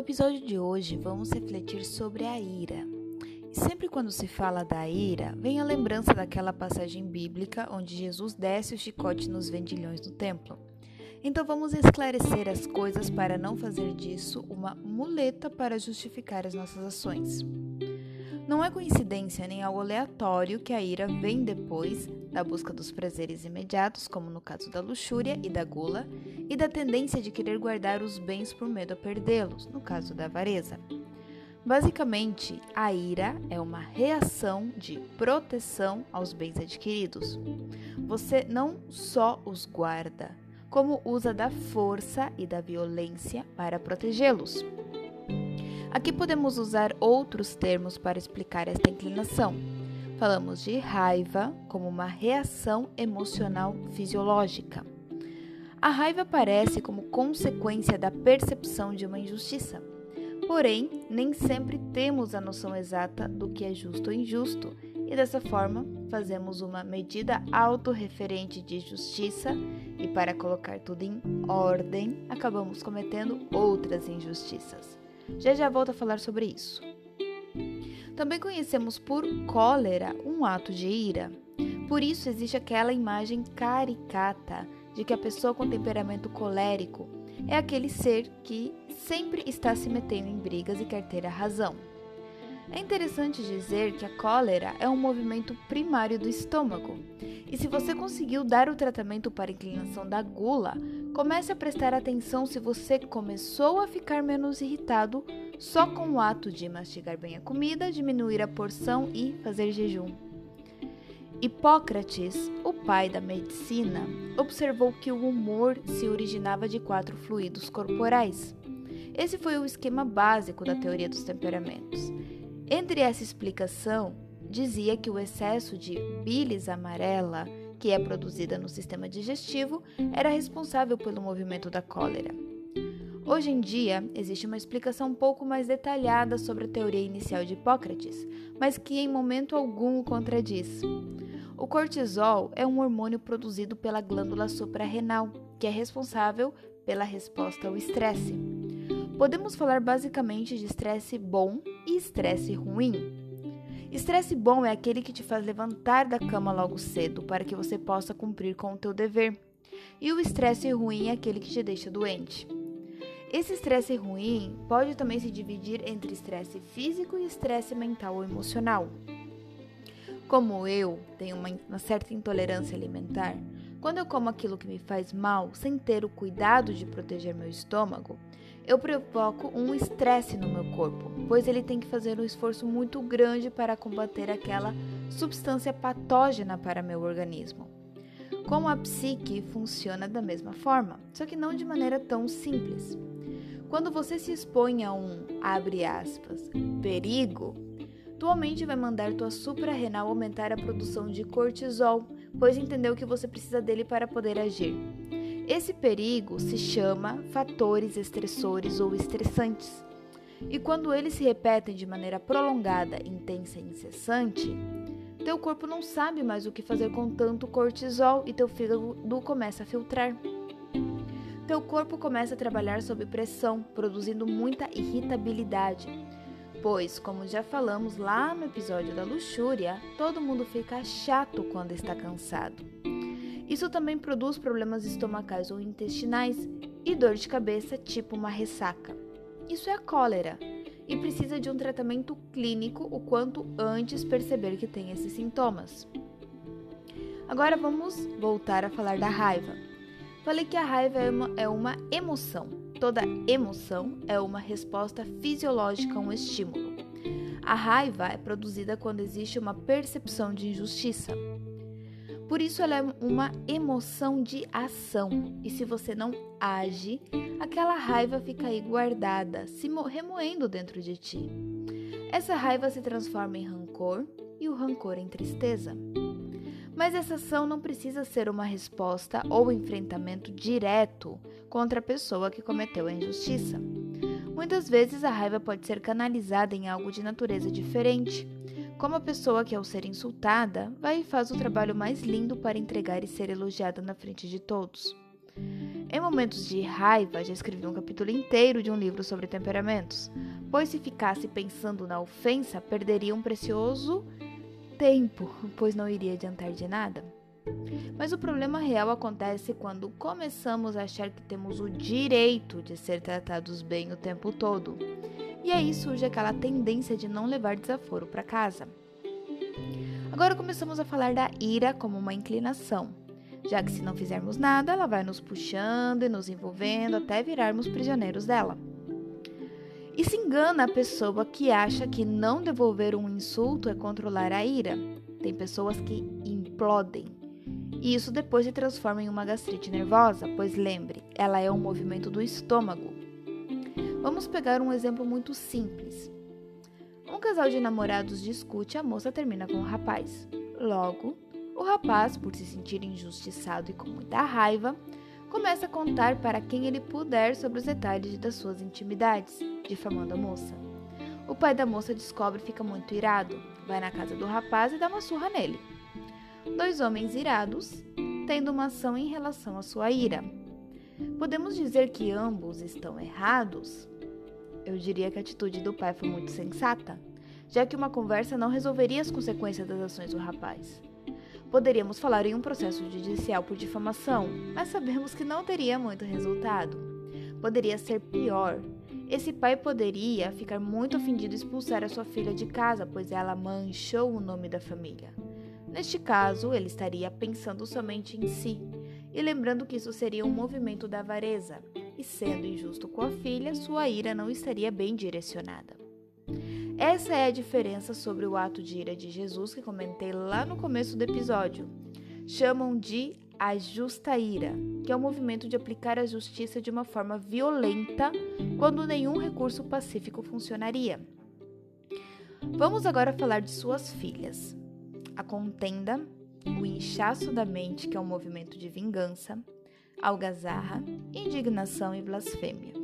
episódio de hoje, vamos refletir sobre a ira. E sempre quando se fala da ira, vem a lembrança daquela passagem bíblica onde Jesus desce o chicote nos vendilhões do templo. Então vamos esclarecer as coisas para não fazer disso uma muleta para justificar as nossas ações. Não é coincidência nem algo aleatório que a ira vem depois da busca dos prazeres imediatos, como no caso da luxúria e da gula, e da tendência de querer guardar os bens por medo a perdê-los, no caso da avareza. Basicamente, a ira é uma reação de proteção aos bens adquiridos. Você não só os guarda, como usa da força e da violência para protegê-los. Aqui podemos usar outros termos para explicar esta inclinação. Falamos de raiva como uma reação emocional fisiológica. A raiva aparece como consequência da percepção de uma injustiça. Porém, nem sempre temos a noção exata do que é justo ou injusto, e dessa forma fazemos uma medida autorreferente de justiça e, para colocar tudo em ordem, acabamos cometendo outras injustiças. Já já volto a falar sobre isso. Também conhecemos por cólera um ato de ira. Por isso existe aquela imagem caricata de que a pessoa com temperamento colérico é aquele ser que sempre está se metendo em brigas e quer ter a razão. É interessante dizer que a cólera é um movimento primário do estômago. E se você conseguiu dar o tratamento para inclinação da gula, comece a prestar atenção se você começou a ficar menos irritado só com o ato de mastigar bem a comida, diminuir a porção e fazer jejum. Hipócrates, o pai da medicina, observou que o humor se originava de quatro fluidos corporais. Esse foi o esquema básico da teoria dos temperamentos. Entre essa explicação, dizia que o excesso de bilis amarela, que é produzida no sistema digestivo, era responsável pelo movimento da cólera. Hoje em dia, existe uma explicação um pouco mais detalhada sobre a teoria inicial de Hipócrates, mas que em momento algum o contradiz. O cortisol é um hormônio produzido pela glândula suprarrenal, que é responsável pela resposta ao estresse. Podemos falar basicamente de estresse bom e estresse ruim. Estresse bom é aquele que te faz levantar da cama logo cedo para que você possa cumprir com o teu dever. E o estresse ruim é aquele que te deixa doente. Esse estresse ruim pode também se dividir entre estresse físico e estresse mental ou emocional. Como eu tenho uma, uma certa intolerância alimentar, quando eu como aquilo que me faz mal sem ter o cuidado de proteger meu estômago, eu provoco um estresse no meu corpo, pois ele tem que fazer um esforço muito grande para combater aquela substância patógena para meu organismo. Como a psique funciona da mesma forma, só que não de maneira tão simples. Quando você se expõe a um, abre aspas, perigo, tua mente vai mandar tua suprarrenal aumentar a produção de cortisol, pois entendeu que você precisa dele para poder agir. Esse perigo se chama fatores estressores ou estressantes. E quando eles se repetem de maneira prolongada, intensa e incessante, teu corpo não sabe mais o que fazer com tanto cortisol e teu fígado começa a filtrar. Teu corpo começa a trabalhar sob pressão, produzindo muita irritabilidade Pois, como já falamos lá no episódio da luxúria, todo mundo fica chato quando está cansado. Isso também produz problemas estomacais ou intestinais e dor de cabeça, tipo uma ressaca. Isso é a cólera e precisa de um tratamento clínico o quanto antes perceber que tem esses sintomas. Agora vamos voltar a falar da raiva. Falei que a raiva é uma, é uma emoção Toda emoção é uma resposta fisiológica a um estímulo. A raiva é produzida quando existe uma percepção de injustiça. Por isso, ela é uma emoção de ação. E se você não age, aquela raiva fica aí guardada, se remoendo dentro de ti. Essa raiva se transforma em rancor e o rancor em tristeza. Mas essa ação não precisa ser uma resposta ou enfrentamento direto contra a pessoa que cometeu a injustiça. Muitas vezes a raiva pode ser canalizada em algo de natureza diferente, como a pessoa que, ao ser insultada, vai e faz o trabalho mais lindo para entregar e ser elogiada na frente de todos. Em momentos de raiva, já escrevi um capítulo inteiro de um livro sobre temperamentos, pois se ficasse pensando na ofensa, perderia um precioso tempo, pois não iria adiantar de nada. Mas o problema real acontece quando começamos a achar que temos o direito de ser tratados bem o tempo todo. E aí surge aquela tendência de não levar desaforo para casa. Agora começamos a falar da ira como uma inclinação, já que se não fizermos nada, ela vai nos puxando e nos envolvendo até virarmos prisioneiros dela. E se engana a pessoa que acha que não devolver um insulto é controlar a ira. Tem pessoas que implodem e isso depois se transforma em uma gastrite nervosa, pois lembre, ela é um movimento do estômago. Vamos pegar um exemplo muito simples. Um casal de namorados discute e a moça termina com o rapaz. Logo, o rapaz, por se sentir injustiçado e com muita raiva, começa a contar para quem ele puder sobre os detalhes das suas intimidades, difamando a moça. O pai da moça descobre e fica muito irado, vai na casa do rapaz e dá uma surra nele dois homens irados, tendo uma ação em relação à sua ira. Podemos dizer que ambos estão errados? Eu diria que a atitude do pai foi muito sensata, já que uma conversa não resolveria as consequências das ações do rapaz. Poderíamos falar em um processo judicial por difamação, mas sabemos que não teria muito resultado. Poderia ser pior. Esse pai poderia ficar muito ofendido e expulsar a sua filha de casa, pois ela manchou o nome da família. Neste caso, ele estaria pensando somente em si e lembrando que isso seria um movimento da avareza, e sendo injusto com a filha, sua ira não estaria bem direcionada. Essa é a diferença sobre o ato de ira de Jesus que comentei lá no começo do episódio. Chamam de a justa ira, que é o movimento de aplicar a justiça de uma forma violenta quando nenhum recurso pacífico funcionaria. Vamos agora falar de suas filhas a contenda, o inchaço da mente, que é um movimento de vingança, algazarra, indignação e blasfêmia.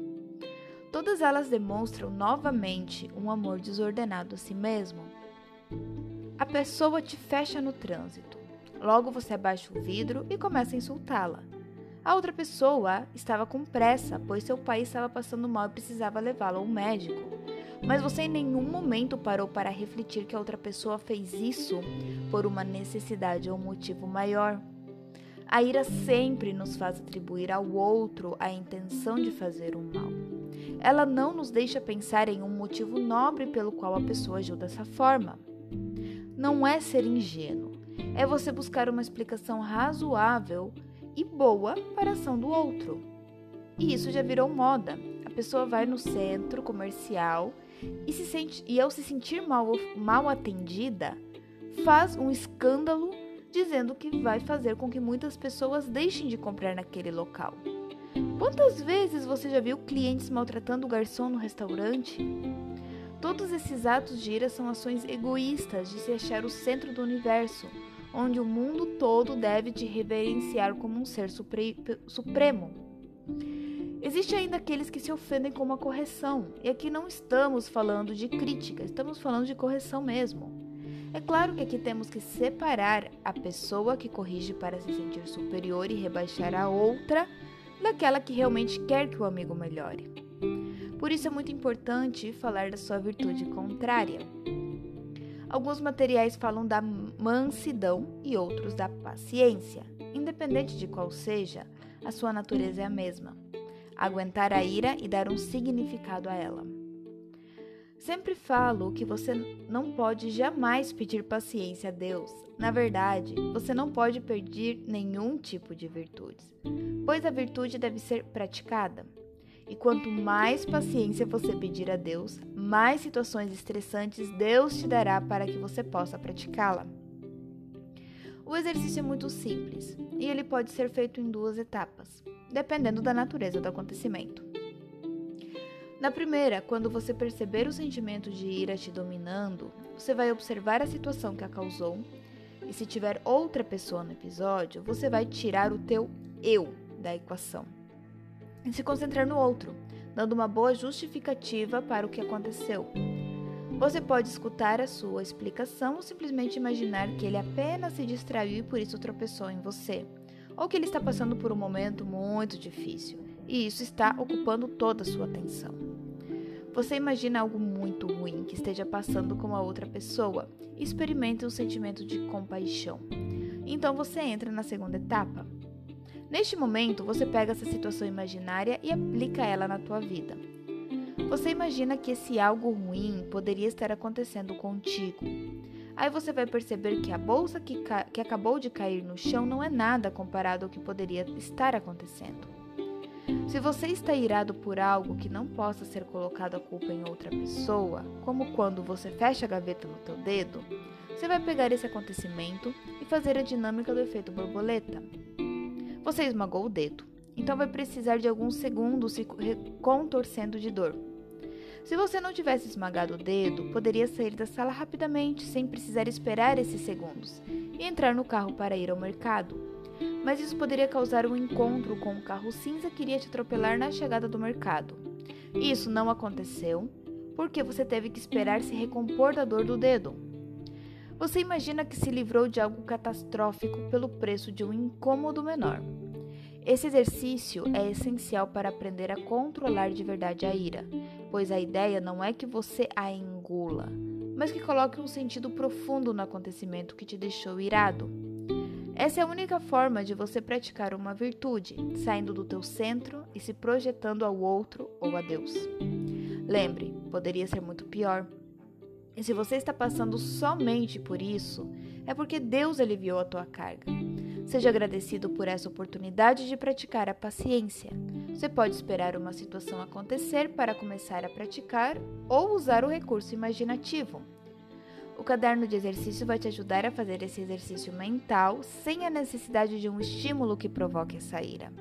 Todas elas demonstram novamente um amor desordenado a si mesmo. A pessoa te fecha no trânsito. Logo você abaixa o vidro e começa a insultá-la. A outra pessoa estava com pressa, pois seu pai estava passando mal e precisava levá-la ao médico mas você em nenhum momento parou para refletir que a outra pessoa fez isso por uma necessidade ou um motivo maior. A ira sempre nos faz atribuir ao outro a intenção de fazer um mal. Ela não nos deixa pensar em um motivo nobre pelo qual a pessoa agiu dessa forma. Não é ser ingênuo, é você buscar uma explicação razoável e boa para a ação do outro. E isso já virou moda. A pessoa vai no centro comercial e, se sente, e ao se sentir mal, mal atendida, faz um escândalo dizendo que vai fazer com que muitas pessoas deixem de comprar naquele local. Quantas vezes você já viu clientes maltratando o garçom no restaurante? Todos esses atos de ira são ações egoístas de se achar o centro do universo, onde o mundo todo deve te reverenciar como um ser supre supremo. Existe ainda aqueles que se ofendem com uma correção, e aqui não estamos falando de crítica, estamos falando de correção mesmo. É claro que aqui temos que separar a pessoa que corrige para se sentir superior e rebaixar a outra daquela que realmente quer que o amigo melhore. Por isso é muito importante falar da sua virtude contrária. Alguns materiais falam da mansidão e outros da paciência. Independente de qual seja, a sua natureza é a mesma aguentar a ira e dar um significado a ela. Sempre falo que você não pode jamais pedir paciência a Deus. Na verdade, você não pode pedir nenhum tipo de virtudes, pois a virtude deve ser praticada. E quanto mais paciência você pedir a Deus, mais situações estressantes Deus te dará para que você possa praticá-la. O exercício é muito simples e ele pode ser feito em duas etapas dependendo da natureza do acontecimento. Na primeira, quando você perceber o sentimento de ira te dominando, você vai observar a situação que a causou, e se tiver outra pessoa no episódio, você vai tirar o teu eu da equação e se concentrar no outro, dando uma boa justificativa para o que aconteceu. Você pode escutar a sua explicação ou simplesmente imaginar que ele apenas se distraiu e por isso tropeçou em você ou que ele está passando por um momento muito difícil e isso está ocupando toda a sua atenção. Você imagina algo muito ruim que esteja passando com a outra pessoa e experimente um sentimento de compaixão. Então você entra na segunda etapa. Neste momento, você pega essa situação imaginária e aplica ela na tua vida. Você imagina que esse algo ruim poderia estar acontecendo contigo. Aí você vai perceber que a bolsa que, que acabou de cair no chão não é nada comparado ao que poderia estar acontecendo. Se você está irado por algo que não possa ser colocado a culpa em outra pessoa, como quando você fecha a gaveta no teu dedo, você vai pegar esse acontecimento e fazer a dinâmica do efeito borboleta. Você esmagou o dedo, então vai precisar de alguns segundos se contorcendo de dor. Se você não tivesse esmagado o dedo, poderia sair da sala rapidamente, sem precisar esperar esses segundos, e entrar no carro para ir ao mercado. Mas isso poderia causar um encontro com um carro cinza que iria te atropelar na chegada do mercado. Isso não aconteceu porque você teve que esperar se recompor da dor do dedo. Você imagina que se livrou de algo catastrófico pelo preço de um incômodo menor. Esse exercício é essencial para aprender a controlar de verdade a ira, pois a ideia não é que você a engula, mas que coloque um sentido profundo no acontecimento que te deixou irado. Essa é a única forma de você praticar uma virtude, saindo do teu centro e se projetando ao outro ou a Deus. Lembre, poderia ser muito pior. E se você está passando somente por isso, é porque Deus aliviou a tua carga. Seja agradecido por essa oportunidade de praticar a paciência. Você pode esperar uma situação acontecer para começar a praticar ou usar o recurso imaginativo. O caderno de exercício vai te ajudar a fazer esse exercício mental sem a necessidade de um estímulo que provoque essa ira.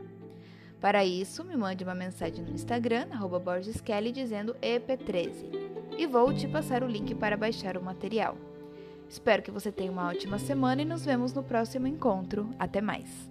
Para isso, me mande uma mensagem no Instagram, BorgesKelly, dizendo EP13 e vou te passar o link para baixar o material. Espero que você tenha uma ótima semana e nos vemos no próximo encontro. Até mais!